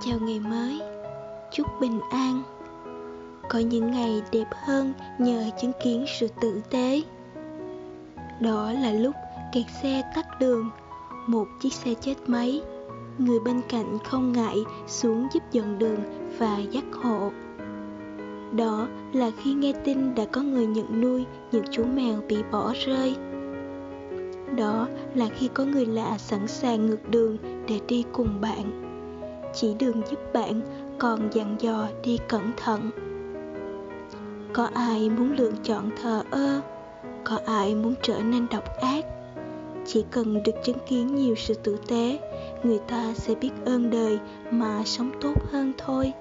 chào ngày mới. Chúc bình an. Có những ngày đẹp hơn nhờ chứng kiến sự tử tế. Đó là lúc kẹt xe tắt đường, một chiếc xe chết máy. Người bên cạnh không ngại xuống giúp dọn đường và dắt hộ đó là khi nghe tin đã có người nhận nuôi, những chú mèo bị bỏ rơi. Đó là khi có người lạ sẵn sàng ngược đường để đi cùng bạn chỉ đường giúp bạn còn dặn dò đi cẩn thận. Có ai muốn lựa chọn thờ ơ? Có ai muốn trở nên độc ác? Chỉ cần được chứng kiến nhiều sự tử tế, người ta sẽ biết ơn đời mà sống tốt hơn thôi.